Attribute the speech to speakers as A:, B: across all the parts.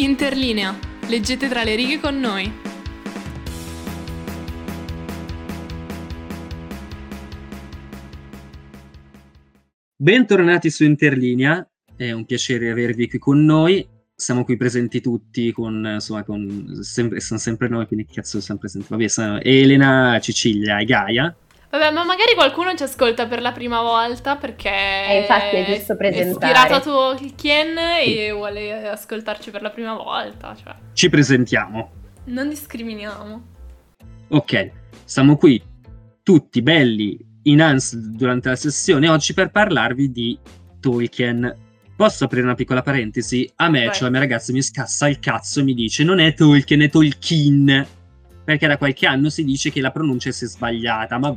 A: Interlinea. Leggete tra le righe con noi.
B: Bentornati su Interlinea, è un piacere avervi qui con noi. Siamo qui presenti tutti con, insomma, con sempre, sono sempre noi, quindi cazzo sono presenti? Vabbè, sono Elena, Cecilia e Gaia.
A: Vabbè, ma magari qualcuno ci ascolta per la prima volta perché
C: Eh, infatti è giusto presentare.
A: ispirato a Tolkien e vuole ascoltarci per la prima volta. Cioè,
B: Ci presentiamo.
A: non discriminiamo.
B: Ok, siamo qui tutti belli in ans durante la sessione oggi per parlarvi di Tolkien. Posso aprire una piccola parentesi? A me,
A: Vai.
B: cioè la mia ragazza mi scassa il cazzo e mi dice non è Tolkien, è Tolkien. Perché da qualche anno si dice che la pronuncia sia sbagliata, ma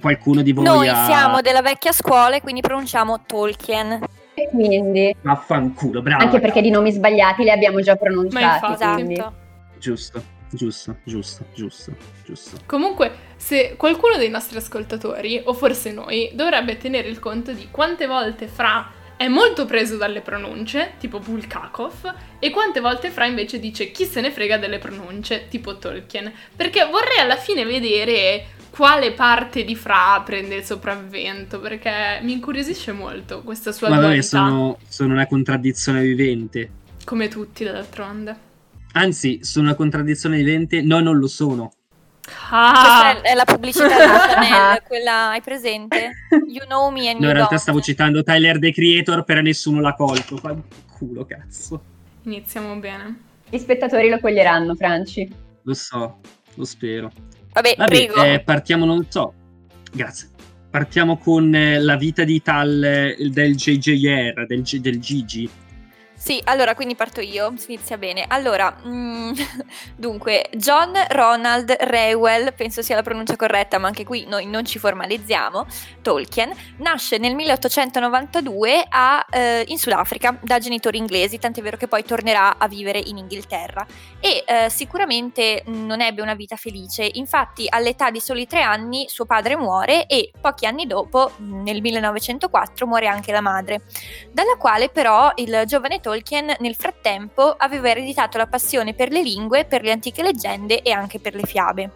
B: qualcuno di voi
D: Noi
B: ha...
D: siamo della vecchia scuola e quindi pronunciamo Tolkien.
C: E quindi,
B: Vaffanculo, bravo.
C: anche perché di nomi sbagliati li abbiamo già
A: Ma
C: pronunciati.
D: Esatto.
B: Giusto, giusto, giusto, giusto, giusto.
A: Comunque, se qualcuno dei nostri ascoltatori, o forse noi, dovrebbe tenere il conto di quante volte Fra è molto preso dalle pronunce, tipo Bulgakov, e quante volte Fra invece dice chi se ne frega delle pronunce, tipo Tolkien. Perché vorrei alla fine vedere quale parte di Fra prende il sopravvento, perché mi incuriosisce molto questa sua
B: Ma
A: dualità,
B: sono, sono una contraddizione vivente.
A: come tutti d'altronde.
B: Anzi, sono una contraddizione vivente. No, non lo sono.
A: Ah,
D: Questa è, è la pubblicità della Chanel, quella hai presente? You know me and
B: No,
D: you
B: in realtà
D: don't.
B: stavo citando Tyler the Creator, però nessuno l'ha colto. Fa culo, cazzo.
A: iniziamo bene.
C: Gli spettatori lo coglieranno, Franci.
B: Lo so, lo spero.
D: Vabbè,
B: Vabbè,
D: prego.
B: eh, partiamo, non so. Grazie. Partiamo con eh, la vita di tal eh, del JJR, del, del Gigi.
D: Sì, allora quindi parto io, si inizia bene. Allora, mm, dunque, John Ronald Reuel, penso sia la pronuncia corretta, ma anche qui noi non ci formalizziamo, Tolkien, nasce nel 1892 a, eh, in Sudafrica da genitori inglesi, tant'è vero che poi tornerà a vivere in Inghilterra. E eh, sicuramente non ebbe una vita felice, infatti all'età di soli tre anni suo padre muore e pochi anni dopo, nel 1904, muore anche la madre. Dalla quale però il giovane Tolkien nel frattempo aveva ereditato la passione per le lingue, per le antiche leggende e anche per le fiabe.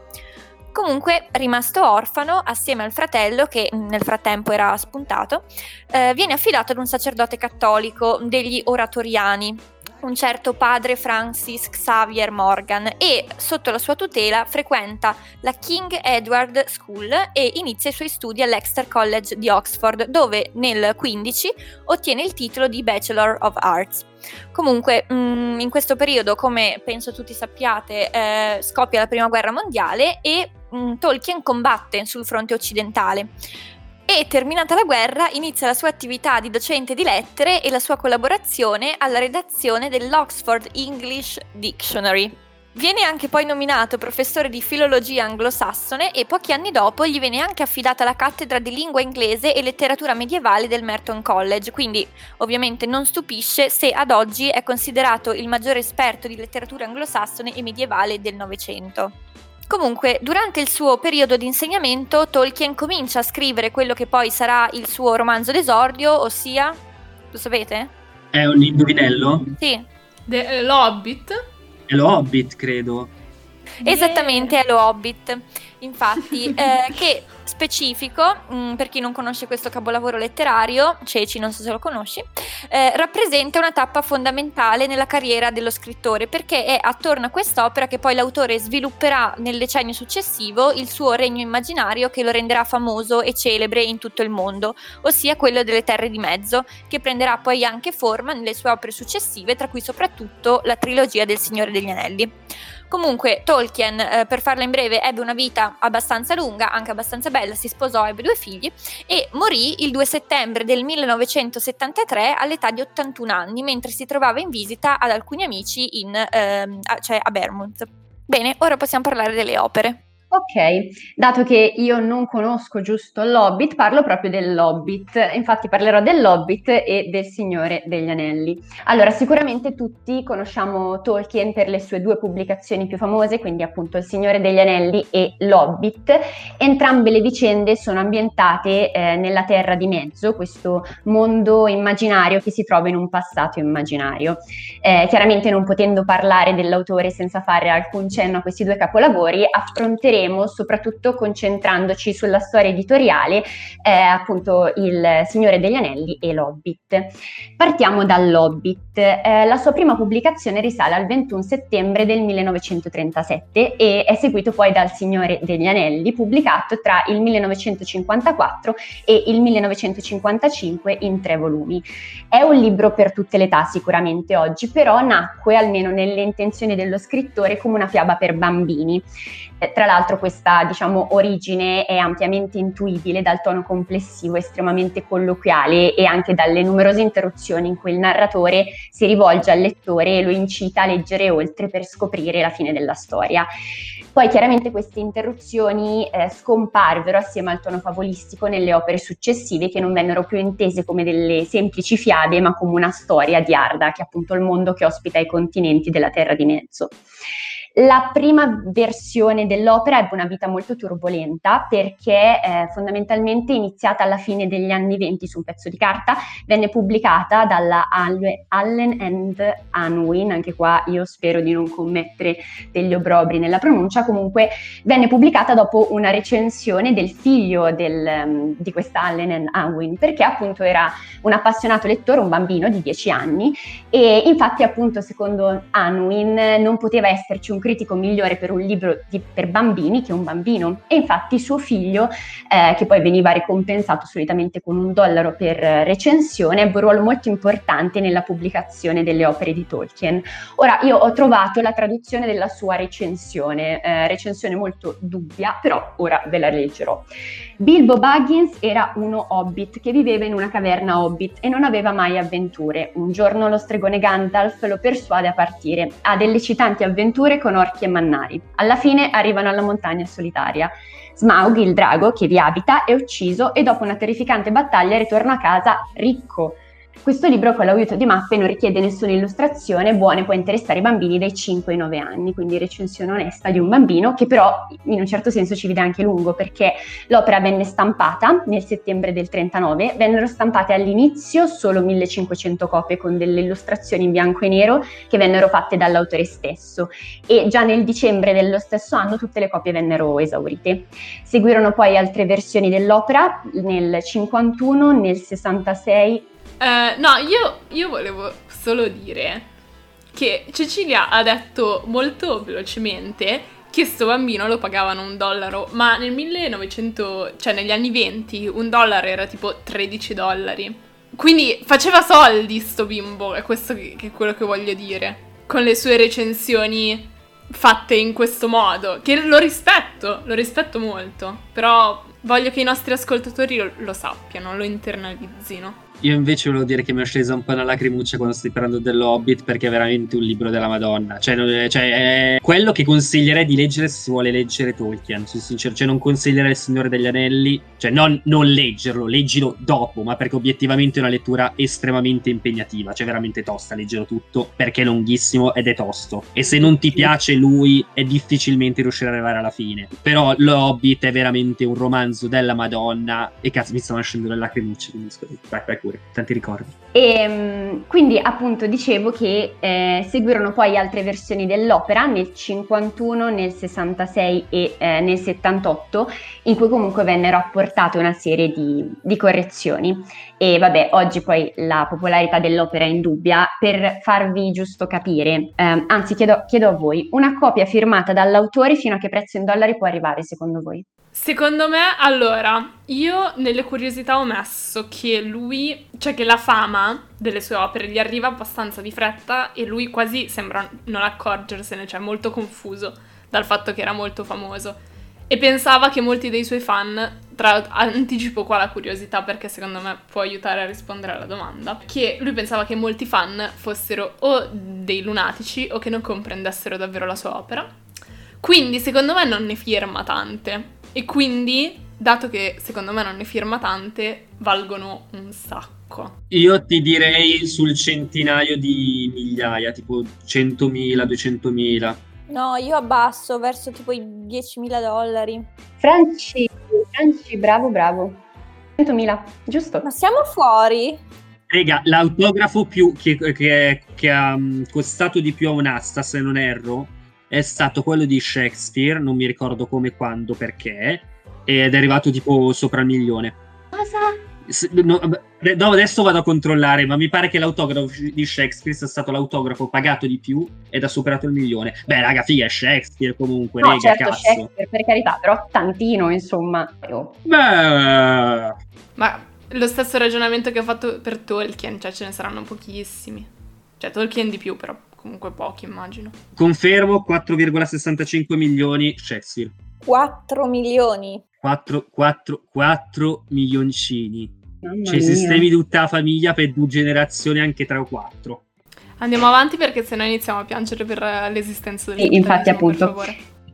D: Comunque, rimasto orfano, assieme al fratello, che nel frattempo era spuntato, eh, viene affidato ad un sacerdote cattolico degli oratoriani, un certo padre Francis Xavier Morgan, e sotto la sua tutela frequenta la King Edward School e inizia i suoi studi all'Exeter College di Oxford, dove nel 15 ottiene il titolo di Bachelor of Arts. Comunque, mm, in questo periodo, come penso tutti sappiate, eh, scoppia la prima guerra mondiale e mm, Tolkien combatte sul fronte occidentale. E terminata la guerra inizia la sua attività di docente di lettere e la sua collaborazione alla redazione dell'Oxford English Dictionary. Viene anche poi nominato professore di filologia anglosassone e pochi anni dopo gli viene anche affidata la cattedra di lingua inglese e letteratura medievale del Merton College, quindi ovviamente non stupisce se ad oggi è considerato il maggiore esperto di letteratura anglosassone e medievale del Novecento. Comunque, durante il suo periodo di insegnamento, Tolkien comincia a scrivere quello che poi sarà il suo romanzo d'esordio, ossia... Lo sapete?
B: È un indovinello?
D: Sì,
A: De- eh, L'Hobbit.
B: È lo Hobbit, credo.
D: Esattamente, è lo Hobbit. Infatti, eh, che specifico, mh, per chi non conosce questo capolavoro letterario, Ceci, non so se lo conosci, eh, rappresenta una tappa fondamentale nella carriera dello scrittore, perché è attorno a quest'opera che poi l'autore svilupperà nel decennio successivo il suo regno immaginario che lo renderà famoso e celebre in tutto il mondo, ossia quello delle terre di mezzo, che prenderà poi anche forma nelle sue opere successive, tra cui soprattutto la trilogia del Signore degli Anelli. Comunque Tolkien, eh, per farla in breve, ebbe una vita abbastanza lunga, anche abbastanza bella, si sposò, ebbe due figli e morì il 2 settembre del 1973 all'età di 81 anni, mentre si trovava in visita ad alcuni amici in, ehm, a- cioè a Vermont. Bene, ora possiamo parlare delle opere.
C: Ok, dato che io non conosco giusto l'Hobbit, parlo proprio dell'Hobbit. Infatti parlerò dell'Hobbit e del Signore degli Anelli. Allora, sicuramente tutti conosciamo Tolkien per le sue due pubblicazioni più famose, quindi appunto Il Signore degli Anelli e l'Hobbit. Entrambe le vicende sono ambientate eh, nella Terra di Mezzo, questo mondo immaginario che si trova in un passato immaginario. Eh, chiaramente non potendo parlare dell'autore senza fare alcun cenno a questi due capolavori, affronteremo faremo soprattutto concentrandoci sulla storia editoriale, eh, appunto Il Signore degli Anelli e l'Hobbit. Partiamo dall'Hobbit. Eh, la sua prima pubblicazione risale al 21 settembre del 1937 e è seguito poi dal Signore degli Anelli, pubblicato tra il 1954 e il 1955 in tre volumi. È un libro per tutte le età sicuramente oggi, però nacque almeno nelle intenzioni dello scrittore come una fiaba per bambini. Eh, tra l'altro questa diciamo, origine è ampiamente intuibile dal tono complessivo estremamente colloquiale e anche dalle numerose interruzioni in cui il narratore si rivolge al lettore e lo incita a leggere oltre per scoprire la fine della storia. Poi chiaramente queste interruzioni eh, scomparvero assieme al tono favolistico nelle opere successive che non vennero più intese come delle semplici fiabe ma come una storia di Arda, che è appunto il mondo che ospita i continenti della Terra di Mezzo. La prima versione dell'opera ebbe una vita molto turbolenta perché eh, fondamentalmente iniziata alla fine degli anni 20 su un pezzo di carta, venne pubblicata dalla Allen and Unwin, anche qua io spero di non commettere degli obrobri nella pronuncia, comunque venne pubblicata dopo una recensione del figlio del, um, di questa Allen and Unwin, perché appunto era un appassionato lettore, un bambino di 10 anni e infatti appunto secondo Unwin non poteva esserci un critico migliore per un libro di, per bambini che un bambino. E infatti suo figlio, eh, che poi veniva ricompensato solitamente con un dollaro per recensione, ebbe un ruolo molto importante nella pubblicazione delle opere di Tolkien. Ora, io ho trovato la traduzione della sua recensione, eh, recensione molto dubbia, però ora ve la leggerò. Bilbo Baggins era uno hobbit che viveva in una caverna hobbit e non aveva mai avventure. Un giorno lo stregone Gandalf lo persuade a partire. Ha delle eccitanti avventure con orchi e mannari. Alla fine arrivano alla montagna solitaria. Smaug, il drago che vi abita, è ucciso e dopo una terrificante battaglia ritorna a casa ricco questo libro con l'aiuto di mappe non richiede nessuna illustrazione, buone può interessare i bambini dai 5 ai 9 anni, quindi recensione onesta di un bambino che però in un certo senso ci vede anche lungo perché l'opera venne stampata nel settembre del 39, vennero stampate all'inizio solo 1500 copie con delle illustrazioni in bianco e nero che vennero fatte dall'autore stesso e già nel dicembre dello stesso anno tutte le copie vennero esaurite. Seguirono poi altre versioni dell'opera nel 51, nel 66
A: Uh, no, io, io volevo solo dire che Cecilia ha detto molto velocemente che sto bambino lo pagavano un dollaro, ma nel 1900, cioè negli anni 20, un dollaro era tipo 13 dollari. Quindi faceva soldi sto bimbo, è questo che, è quello che voglio dire. Con le sue recensioni fatte in questo modo, che lo rispetto, lo rispetto molto, però voglio che i nostri ascoltatori lo, lo sappiano, lo internalizzino.
B: Io invece volevo dire che mi è scesa un po' una lacrimuccia quando stai parlando dell'Hobbit perché è veramente un libro della Madonna. Cioè, cioè è quello che consiglierei di leggere se si vuole leggere Tolkien. Sono sincero, cioè non consiglierei Il Signore degli Anelli, cioè non, non leggerlo, leggilo dopo, ma perché obiettivamente è una lettura estremamente impegnativa, cioè veramente tosta leggerlo tutto perché è lunghissimo ed è tosto. E se non ti piace lui è difficilmente riuscire ad arrivare alla fine. Però l'Hobbit è veramente un romanzo della Madonna e cazzo mi stanno scendendo le lacrimucce, quindi vai, pure, tanti ricordi.
C: E ehm, quindi appunto dicevo che eh, seguirono poi altre versioni dell'opera nel 51, nel 66 e eh, nel 78, in cui comunque vennero apportate una serie di, di, correzioni. E vabbè, oggi poi la popolarità dell'opera è indubbia. Per farvi giusto capire, eh, anzi chiedo, chiedo a voi, una copia firmata dall'autore fino a che prezzo in dollari può arrivare secondo voi?
A: Secondo me, allora, io nelle curiosità ho messo che lui, cioè che la fama delle sue opere gli arriva abbastanza di fretta e lui quasi sembra non accorgersene, cioè molto confuso dal fatto che era molto famoso. E pensava che molti dei suoi fan, tra anticipo qua la curiosità perché secondo me può aiutare a rispondere alla domanda, che lui pensava che molti fan fossero o dei lunatici o che non comprendessero davvero la sua opera Quindi secondo me non ne firma tante. E quindi, dato che secondo me non ne firma tante, valgono un sacco.
B: Io ti direi sul centinaio di migliaia, tipo 100.000, 200.000.
D: No, io abbasso verso tipo i 10.000 dollari.
C: Franci, Franci, bravo, bravo. 100.000, giusto?
D: Ma siamo fuori?
B: Rega, l'autografo più che, che- che ha mm, costato di più a un'asta, se non erro, è stato quello di Shakespeare, non mi ricordo come, quando, perché, ed è arrivato tipo sopra il milione.
C: Cosa?
B: S- no, no, adesso vado a controllare, ma mi pare che l'autografo di Shakespeare sia stato l'autografo pagato di più ed ha superato il milione. Beh, raga, figa, è Shakespeare comunque,
C: No,
B: rega,
C: certo,
B: cazzo.
C: Shakespeare, per carità, però tantino, insomma.
B: Beh,
A: Ma lo stesso ragionamento che ho fatto per Tolkien, cioè ce ne saranno pochissimi. Cioè Tolkien di più, però comunque pochi immagino.
B: confermo 4,65 milioni Shakespeare.
D: 4 milioni.
B: 4, 4, 4 milioncini.
C: Mamma
B: Cioè,
C: mia.
B: sistemi di tutta la famiglia per due generazioni, anche tre o quattro.
A: Andiamo avanti perché sennò iniziamo a piangere per eh, l'esistenza del
C: Sì, infatti, appunto.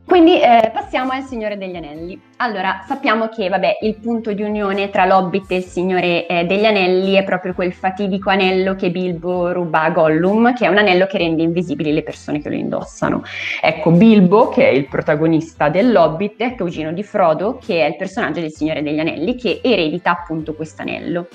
C: Quindi eh, passiamo al Signore degli Anelli. Allora, sappiamo che vabbè, il punto di unione tra l'Hobbit e il Signore eh, degli Anelli è proprio quel fatidico anello che Bilbo ruba a Gollum, che è un anello che rende invisibili le persone che lo indossano. Ecco, Bilbo, che è il protagonista dell'Hobbit, è cugino di Frodo, che è il personaggio del Signore degli Anelli, che eredita appunto questo anello.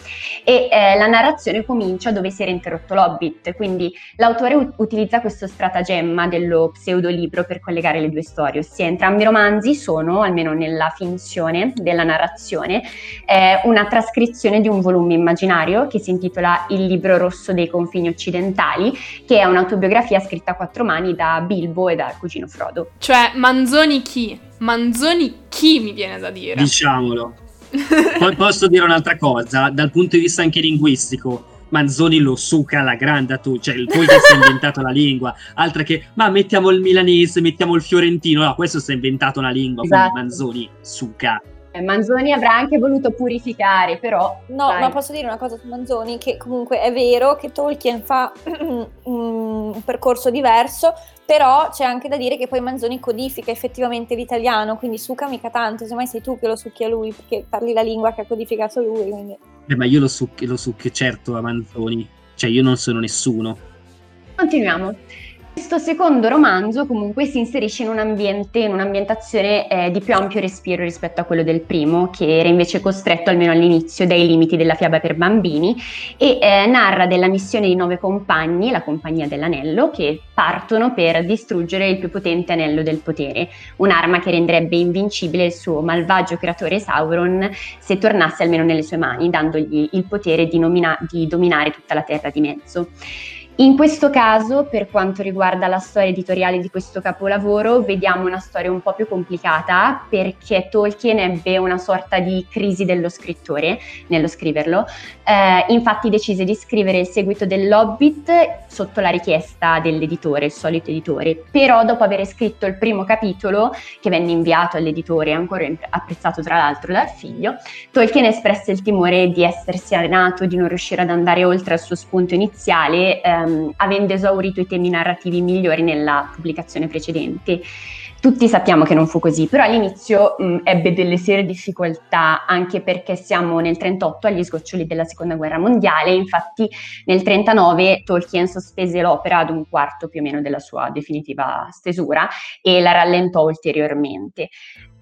C: E eh, la narrazione comincia dove si era interrotto l'Hobbit, quindi l'autore u- utilizza questo stratagemma dello pseudolibro per collegare le due storie, ossia entrambi i romanzi sono, almeno nella finzione della narrazione, eh, una trascrizione di un volume immaginario che si intitola Il libro rosso dei confini occidentali, che è un'autobiografia scritta a quattro mani da Bilbo e dal cugino Frodo.
A: Cioè, Manzoni chi? Manzoni chi mi viene da dire?
B: Diciamolo. Poi posso dire un'altra cosa, dal punto di vista anche linguistico. Manzoni lo suca alla grande a tu, cioè il poi che si è inventato la lingua, altre che ma mettiamo il milanese, mettiamo il fiorentino, no, questo si è inventato una lingua,
C: Esatto.
B: quindi Manzoni suca.
C: Eh, Manzoni avrà anche voluto purificare, però...
D: No,
C: dai.
D: ma posso dire una cosa su Manzoni, che comunque è vero che Tolkien fa un percorso diverso, però c'è anche da dire che poi Manzoni codifica effettivamente l'italiano, quindi suca mica tanto, semmai sei tu che lo succhi a lui, perché parli la lingua che ha codificato lui, quindi...
B: Eh, ma io lo succhio, lo succhio certo a Manzoni, cioè io non sono nessuno.
C: Continuiamo. Questo secondo romanzo comunque si inserisce in un ambiente, in un'ambientazione eh, di più ampio respiro rispetto a quello del primo, che era invece costretto almeno all'inizio dai limiti della fiaba per bambini e eh, narra della missione di nove compagni, la compagnia dell'anello, che partono per distruggere il più potente anello del potere, un'arma che renderebbe invincibile il suo malvagio creatore Sauron se tornasse almeno nelle sue mani, dandogli il potere di, nomina- di dominare tutta la terra di mezzo. In questo caso, per quanto riguarda la storia editoriale di questo capolavoro, vediamo una storia un po' più complicata perché Tolkien ebbe una sorta di crisi dello scrittore nello scriverlo. Eh, infatti decise di scrivere il seguito dell'Hobbit sotto la richiesta dell'editore, il solito editore, però dopo aver scritto il primo capitolo, che venne inviato all'editore, ancora apprezzato tra l'altro dal figlio, Tolkien espresse il timore di essersi arenato, di non riuscire ad andare oltre al suo spunto iniziale, ehm, avendo esaurito i temi narrativi migliori nella pubblicazione precedente. Tutti sappiamo che non fu così, però all'inizio mh, ebbe delle serie difficoltà, anche perché siamo nel 38 agli sgoccioli della seconda guerra mondiale, infatti nel 39 Tolkien sospese l'opera ad un quarto più o meno della sua definitiva stesura e la rallentò ulteriormente.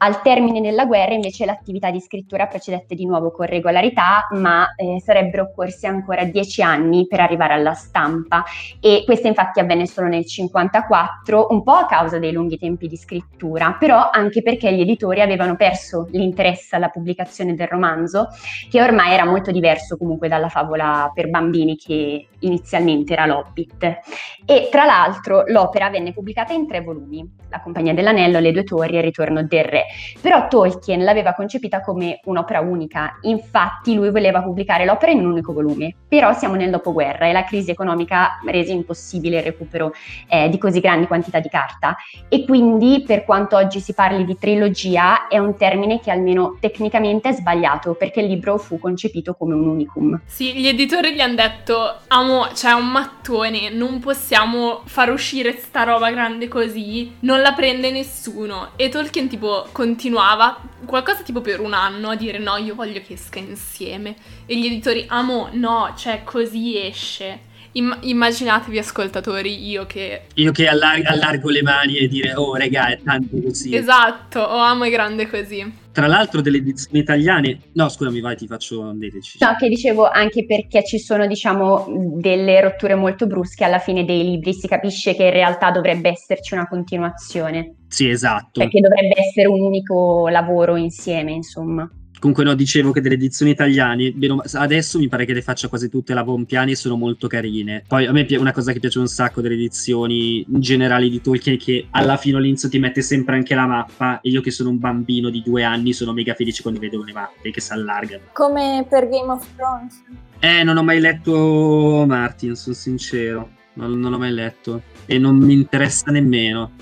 C: Al termine della guerra invece l'attività di scrittura procedette di nuovo con regolarità, ma eh, sarebbero occorsi ancora dieci anni per arrivare alla stampa e questo infatti avvenne solo nel 54, un po' a causa dei lunghi tempi di scrittura, però anche perché gli editori avevano perso l'interesse alla pubblicazione del romanzo, che ormai era molto diverso comunque dalla favola per bambini che inizialmente era l'Hobbit. E tra l'altro l'opera venne pubblicata in tre volumi, La Compagnia dell'Anello, Le Due Torri e Il Ritorno del Re, però Tolkien l'aveva concepita come un'opera unica, infatti lui voleva pubblicare l'opera in un unico volume, però siamo nel dopoguerra e la crisi economica rese impossibile il recupero eh, di così grandi quantità di carta e quindi per quanto oggi si parli di trilogia, è un termine che almeno tecnicamente è sbagliato, perché il libro fu concepito come un unicum.
A: Sì, gli editori gli hanno detto, amo, c'è un mattone, non possiamo far uscire sta roba grande così, non la prende nessuno. E Tolkien tipo continuava, qualcosa tipo per un anno, a dire no, io voglio che esca insieme. E gli editori, amo, no, cioè così esce. Imm- immaginatevi ascoltatori, io che...
B: Io che allar- allargo le mani e dire oh regà è tanto così.
A: Esatto, o amo è grande così.
B: Tra l'altro delle edizioni italiane... No scusami vai ti faccio dei decisioni.
C: No, che dicevo anche perché ci sono diciamo delle rotture molto brusche alla fine dei libri, si capisce che in realtà dovrebbe esserci una continuazione.
B: Sì esatto.
C: Perché dovrebbe essere un unico lavoro insieme insomma.
B: Comunque no, dicevo che delle edizioni italiane, adesso mi pare che le faccia quasi tutte la Bompiani e sono molto carine. Poi a me una cosa che piace un sacco delle edizioni generali di Tolkien è che alla fine all'inizio ti mette sempre anche la mappa e io che sono un bambino di due anni sono mega felice quando vedo le mappe che si allargano.
D: Come per Game of Thrones.
B: Eh, non ho mai letto Martin, sono sincero. Non, non l'ho mai letto e non mi interessa nemmeno.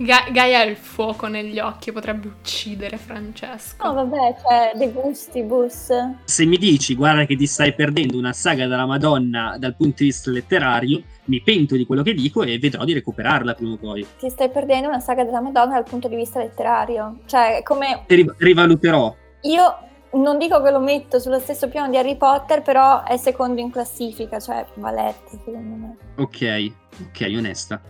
A: Ga- Gaia ha il fuoco negli occhi, potrebbe uccidere Francesco.
D: No, vabbè, cioè, dei gustibus.
B: Se mi dici, guarda che ti stai perdendo una saga della Madonna dal punto di vista letterario, mi pento di quello che dico e vedrò di recuperarla prima o poi.
D: Ti stai perdendo una saga della Madonna dal punto di vista letterario. Cioè, come...
B: Riv- rivaluterò.
D: Io non dico che lo metto sullo stesso piano di Harry Potter, però è secondo in classifica, cioè va letto secondo me.
B: Ok, ok, onesta.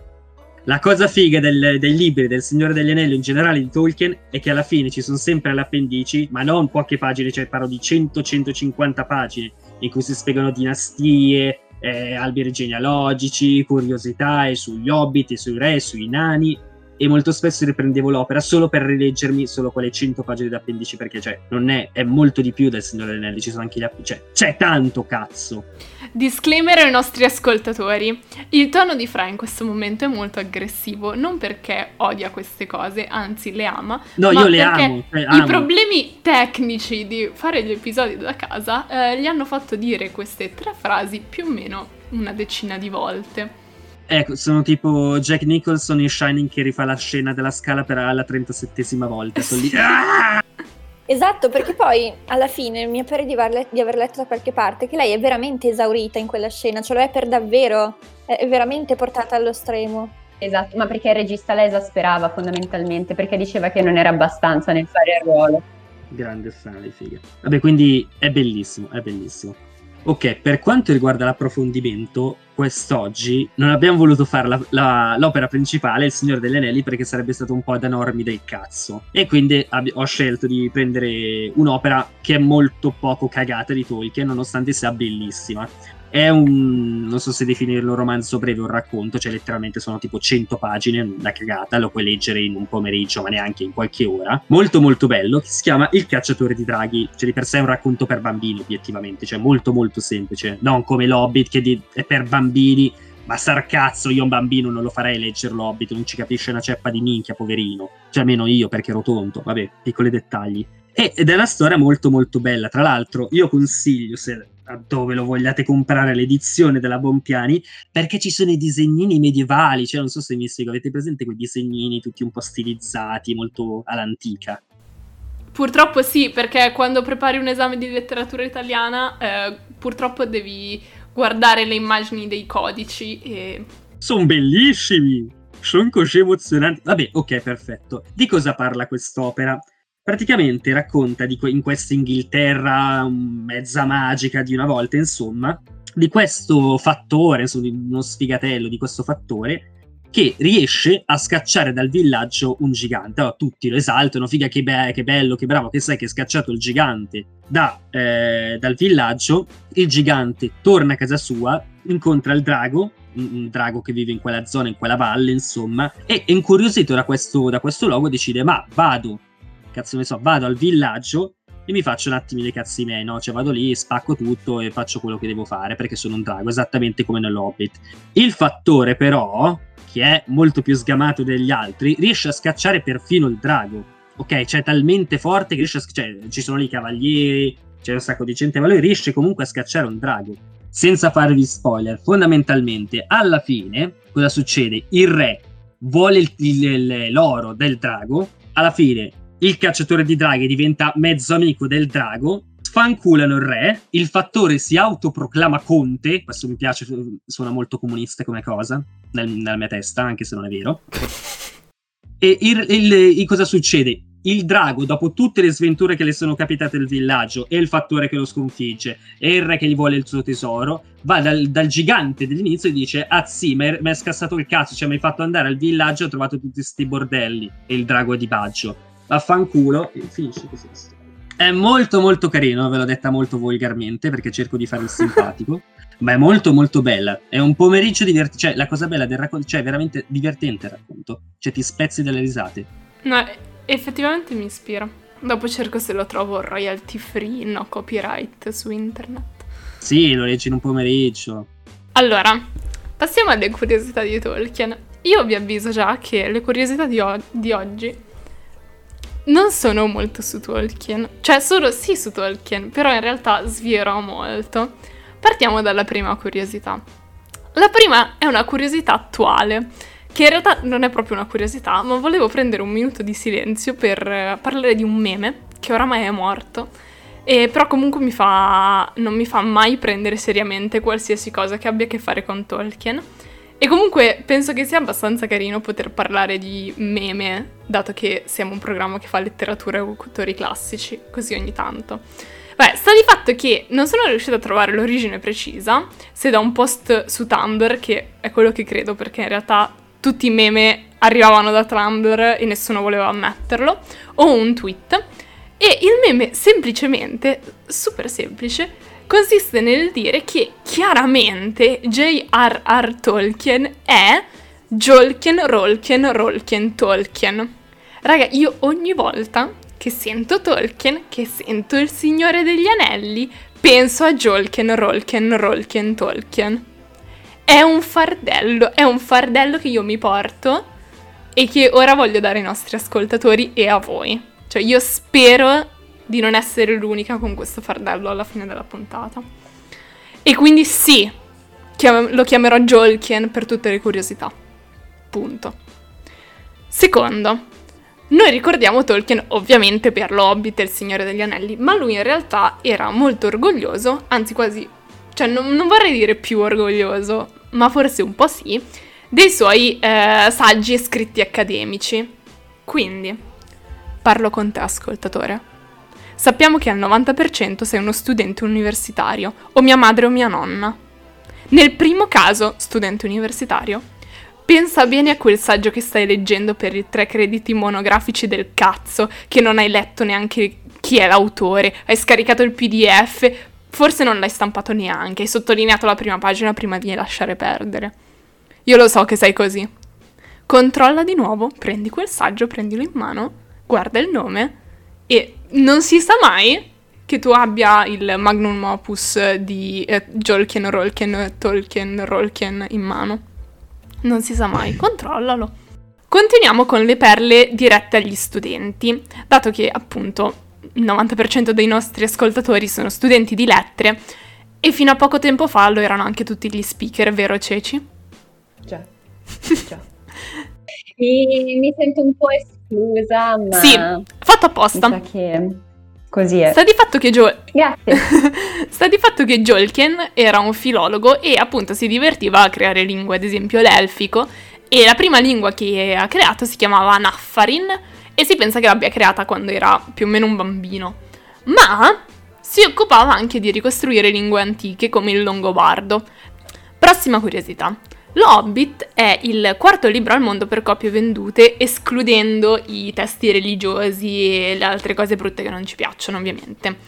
B: La cosa figa del, dei libri del Signore degli Anelli in generale di Tolkien è che alla fine ci sono sempre le appendici, ma non poche pagine, cioè parlo di 100-150 pagine in cui si spiegano dinastie, eh, alberi genealogici, curiosità e sugli hobbit, e sui re, sui nani e molto spesso riprendevo l'opera solo per rileggermi solo quelle 100 pagine d'appendici perché cioè non è, è molto di più del Signore degli Anelli, ci sono anche gli appendici, cioè c'è tanto cazzo.
A: Disclaimer ai nostri ascoltatori, il tono di Fra in questo momento è molto aggressivo, non perché odia queste cose, anzi le ama,
B: no, io le amo, cioè,
A: i
B: amo.
A: problemi tecnici di fare gli episodi da casa eh, gli hanno fatto dire queste tre frasi più o meno una decina di volte.
B: Ecco, sono tipo Jack Nicholson in Shining che rifà la scena della scala per la 37esima volta. Sono lì. Ah!
D: Esatto, perché poi alla fine mi pare di aver, letto, di aver letto da qualche parte che lei è veramente esaurita in quella scena, ce lo è per davvero, è veramente portata allo stremo.
C: Esatto, ma perché il regista la esasperava fondamentalmente, perché diceva che non era abbastanza nel fare il ruolo.
B: Grande fan figa. Vabbè, quindi è bellissimo, è bellissimo. Ok, per quanto riguarda l'approfondimento, quest'oggi non abbiamo voluto fare la, la, l'opera principale, Il Signore degli Anelli, perché sarebbe stato un po' da normi del cazzo. E quindi ab- ho scelto di prendere un'opera che è molto poco cagata di Tolkien, nonostante sia bellissima. È un, non so se definirlo romanzo breve o un racconto, cioè letteralmente sono tipo 100 pagine, una cagata, lo puoi leggere in un pomeriggio, ma neanche in qualche ora. Molto molto bello, si chiama Il cacciatore di draghi, cioè di per sé è un racconto per bambini obiettivamente, cioè molto molto semplice, non come l'Hobbit che è per bambini, ma sarcazzo, io un bambino non lo farei leggere l'Hobbit, non ci capisce una ceppa di minchia, poverino. Cioè almeno io perché ero tonto, vabbè, piccoli dettagli. Ed è una storia molto molto bella, tra l'altro io consiglio se dove lo vogliate comprare l'edizione della Bompiani, perché ci sono i disegnini medievali, cioè non so se mi spiego, avete presente quei disegnini tutti un po' stilizzati, molto all'antica?
A: Purtroppo sì, perché quando prepari un esame di letteratura italiana, eh, purtroppo devi guardare le immagini dei codici e...
B: Sono bellissimi! Sono così emozionanti. Vabbè, ok, perfetto. Di cosa parla quest'opera? praticamente racconta di in questa Inghilterra mezza magica di una volta, insomma, di questo fattore, uno sfigatello di questo fattore, che riesce a scacciare dal villaggio un gigante. Allora, tutti lo esaltano, figa che, be- che bello, che bravo, che sai che hai scacciato il gigante da, eh, dal villaggio. Il gigante torna a casa sua, incontra il drago, un, drago che vive in quella zona, in quella valle, insomma, e incuriosito da questo, da questo logo decide, ma vado cazzo ne so, vado al villaggio e mi faccio un attimo i cazzi miei, no? Cioè vado lì, spacco tutto e faccio quello che devo fare perché sono un drago, esattamente come nell'Hobbit. Il fattore però, che è molto più sgamato degli altri, riesce a scacciare perfino il drago. Ok, cioè talmente forte che riesce a scacciare, cioè, ci sono lì i cavalieri, c'è un sacco di gente, ma lui riesce comunque a scacciare un drago. Senza farvi spoiler, fondamentalmente, alla fine, cosa succede? Il re vuole il- il- l'oro del drago, alla fine il cacciatore di draghi diventa mezzo amico del drago, sfanculano il re, il fattore si autoproclama conte, questo mi piace, suona molto comunista come cosa, nel- nella mia testa, anche se non è vero. E il, il- il- cosa succede? Il drago, dopo tutte le sventure che le sono capitate nel villaggio, e il fattore che lo sconfigge, e il re che gli vuole il suo tesoro, va dal, dal gigante dell'inizio e dice: Ah sì, mi hai scassato il cazzo, cioè mi hai fatto andare al villaggio e ho trovato tutti sti bordelli. E il drago è di Baggio. Vaffanculo. E finisce così. È molto molto carino, ve l'ho detta molto volgarmente perché cerco di fare il simpatico. Ma è molto molto bella. È un pomeriggio divertente. Cioè, la cosa bella del racconto, cioè, è veramente divertente il racconto. Cioè, ti spezzi dalle risate.
A: No, effettivamente mi ispira. Dopo cerco se lo trovo royalty free, no copyright su internet.
B: Sì, lo leggi in un pomeriggio.
A: Allora, passiamo alle curiosità di Tolkien. Io vi avviso già che le curiosità di, o- di oggi non sono molto su Tolkien. Cioè, sono sì su Tolkien, però in realtà svierò molto. Partiamo dalla prima curiosità. La prima è una curiosità attuale, che in realtà non è proprio una curiosità, ma volevo prendere un minuto di silenzio per eh, parlare di un meme che oramai è morto. E però comunque mi fa, non mi fa mai prendere seriamente qualsiasi cosa che abbia a che fare con Tolkien. E comunque penso che sia abbastanza carino poter parlare di meme, dato che siamo un programma che fa letteratura e autori classici, così ogni tanto. Beh, sta di fatto che non sono riuscita a trovare l'origine precisa, se da un post su Tumblr, che è quello che credo perché in realtà tutti i meme arrivavano da Tumblr e nessuno voleva ammetterlo, o un tweet. E il meme semplicemente, super semplice, consiste nel dire che chiaramente J.R.R. Tolkien è Jolkien, Rolkien, Rolkien, Tolkien. Raga, io ogni volta che sento Tolkien, che sento il Signore degli Anelli, penso a Jolkien, Rolkien, Rolkien, Tolkien. È un fardello, è un fardello che io mi porto e che ora voglio dare ai nostri ascoltatori e a voi. Cioè io spero di non essere l'unica con questo fardello alla fine della puntata. E quindi sì, chiam- lo chiamerò Jolkien per tutte le curiosità. Punto. Secondo, noi ricordiamo Tolkien ovviamente per l'Hobbit e il Signore degli Anelli, ma lui in realtà era molto orgoglioso, anzi quasi, cioè non, non vorrei dire più orgoglioso, ma forse un po' sì, dei suoi eh, saggi e scritti accademici. Quindi, parlo con te ascoltatore. Sappiamo che al 90% sei uno studente universitario, o mia madre o mia nonna. Nel primo caso, studente universitario, pensa bene a quel saggio che stai leggendo per i tre crediti monografici del cazzo, che non hai letto neanche chi è l'autore, hai scaricato il PDF, forse non l'hai stampato neanche, hai sottolineato la prima pagina prima di lasciare perdere. Io lo so che sei così. Controlla di nuovo, prendi quel saggio, prendilo in mano, guarda il nome e non si sa mai che tu abbia il magnum opus di eh, Jolkien, Rolkien, Tolkien, Rolkien in mano. Non si sa mai, controllalo. Continuiamo con le perle dirette agli studenti, dato che appunto il 90% dei nostri ascoltatori sono studenti di lettere e fino a poco tempo fa lo erano anche tutti gli speaker, vero Ceci?
C: Già, già. mi, mi sento un po' esclusa, ma
A: Sì, fatto
C: mi
A: apposta.
C: sa che così è.
A: Sta di fatto che Joel... Sta di fatto che Jolkien era un filologo e appunto si divertiva a creare lingue, ad esempio l'elfico, e la prima lingua che ha creato si chiamava Naffarin e si pensa che l'abbia creata quando era più o meno un bambino. Ma si occupava anche di ricostruire lingue antiche come il longobardo. Prossima curiosità. Lo Hobbit è il quarto libro al mondo per copie vendute, escludendo i testi religiosi e le altre cose brutte che non ci piacciono, ovviamente.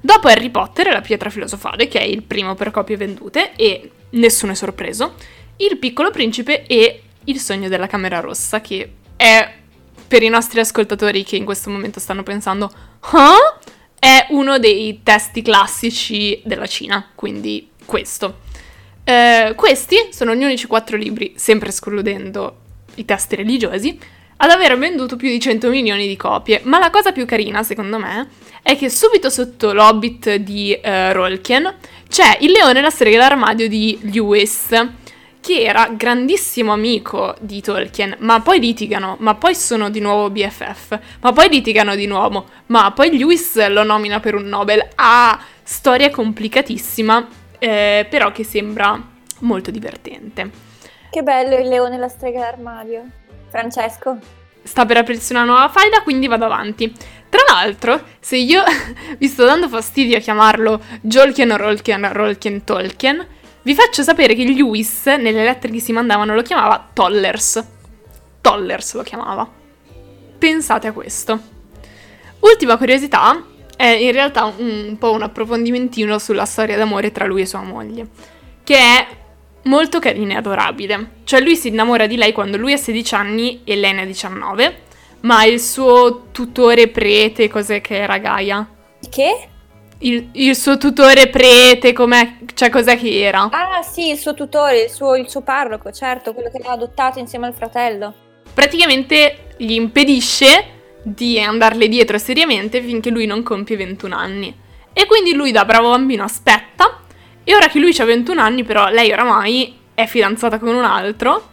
A: Dopo Harry Potter e la pietra filosofale, che è il primo per copie vendute, e nessuno è sorpreso, Il piccolo principe e Il sogno della camera rossa, che è per i nostri ascoltatori che in questo momento stanno pensando, "Ah?", è uno dei testi classici della Cina, quindi questo. Eh, questi sono gli unici quattro libri, sempre escludendo i testi religiosi, ad aver venduto più di 100 milioni di copie. Ma la cosa più carina, secondo me, è che subito sotto l'Hobbit di eh, Rolkien c'è Il leone e la strega d'armadio di Lewis, che era grandissimo amico di Tolkien, ma poi litigano, ma poi sono di nuovo BFF, ma poi litigano di nuovo, ma poi Lewis lo nomina per un Nobel. Ah, storia complicatissima, eh, però che sembra molto divertente.
D: Che bello il leone e la strega d'armadio. Francesco?
A: Sta per aprirsi una nuova faida, quindi vado avanti. Tra l'altro, se io vi sto dando fastidio a chiamarlo Jolkien, Rolkien, Rolkien, Tolkien, vi faccio sapere che Lewis, nelle lettere che si mandavano, lo chiamava Tollers. Tollers lo chiamava. Pensate a questo. Ultima curiosità è in realtà un, un po' un approfondimentino sulla storia d'amore tra lui e sua moglie, che è molto carina e adorabile. Cioè lui si innamora di lei quando lui ha 16 anni e lei ne ha 19, ma il suo tutore prete, cos'è che era Gaia?
D: Che?
A: Il, il suo tutore prete, com'è, cioè cos'è che era?
D: Ah sì, il suo tutore, il suo, il suo parroco, certo, quello che l'ha adottato insieme al fratello.
A: Praticamente gli impedisce di andarle dietro seriamente finché lui non compie 21 anni. E quindi lui da bravo bambino aspetta, e ora che lui ha 21 anni però lei oramai è fidanzata con un altro,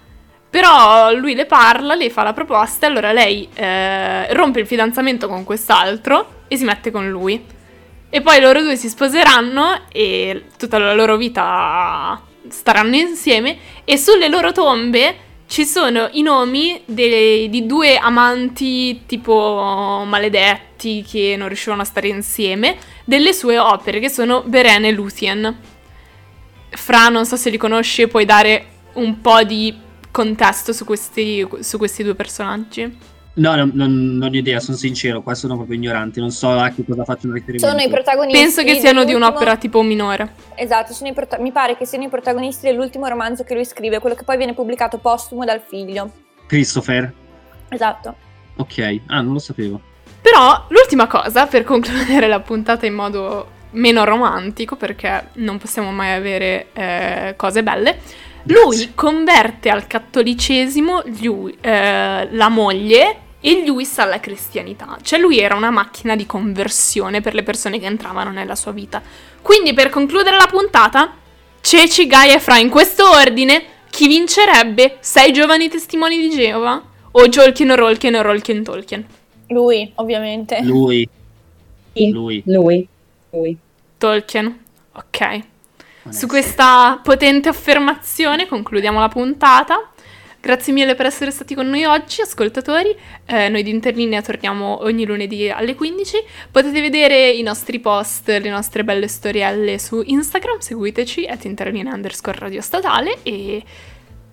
A: però lui le parla, le fa la proposta e allora lei eh, rompe il fidanzamento con quest'altro e si mette con lui. E poi loro due si sposeranno e tutta la loro vita staranno insieme e sulle loro tombe ci sono i nomi dei, di due amanti tipo maledetti che non riuscivano a stare insieme delle sue opere che sono Beren e Luthien. Fra, non so se li conosci, puoi dare un po' di contesto su questi, su questi due personaggi?
B: No, no, non, non ho idea, sono sincero, qua sono proprio ignorante, non so a che cosa faccio riferimento.
D: Sono i protagonisti.
A: Penso che siano di un'opera tipo minore.
D: Esatto, prota- mi pare che siano i protagonisti dell'ultimo romanzo che lui scrive, quello che poi viene pubblicato postumo dal figlio.
B: Christopher.
D: Esatto.
B: Ok, ah, non lo sapevo.
A: Però l'ultima cosa, per concludere la puntata in modo meno romantico, perché non possiamo mai avere eh, cose belle, lui converte al cattolicesimo lui, eh, la moglie e Lewis alla cristianità. Cioè lui era una macchina di conversione per le persone che entravano nella sua vita. Quindi per concludere la puntata, Ceci, Gaia e Fra in questo ordine, chi vincerebbe? Sei giovani testimoni di Geova? O Jolkien, Rolkien, Rolkien, Tolkien?
D: Lui, ovviamente.
B: Lui.
C: Sì,
B: Lui.
C: Lui. Lui.
A: Tolkien. Ok. Su questa potente affermazione concludiamo la puntata. Grazie mille per essere stati con noi oggi, ascoltatori. Eh, noi di Interlinea torniamo ogni lunedì alle 15. Potete vedere i nostri post, le nostre belle storielle su Instagram. Seguiteci at interlinea underscore radio statale e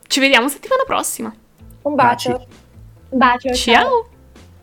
A: ci vediamo settimana prossima.
D: Un bacio.
C: Bacio.
A: ciao.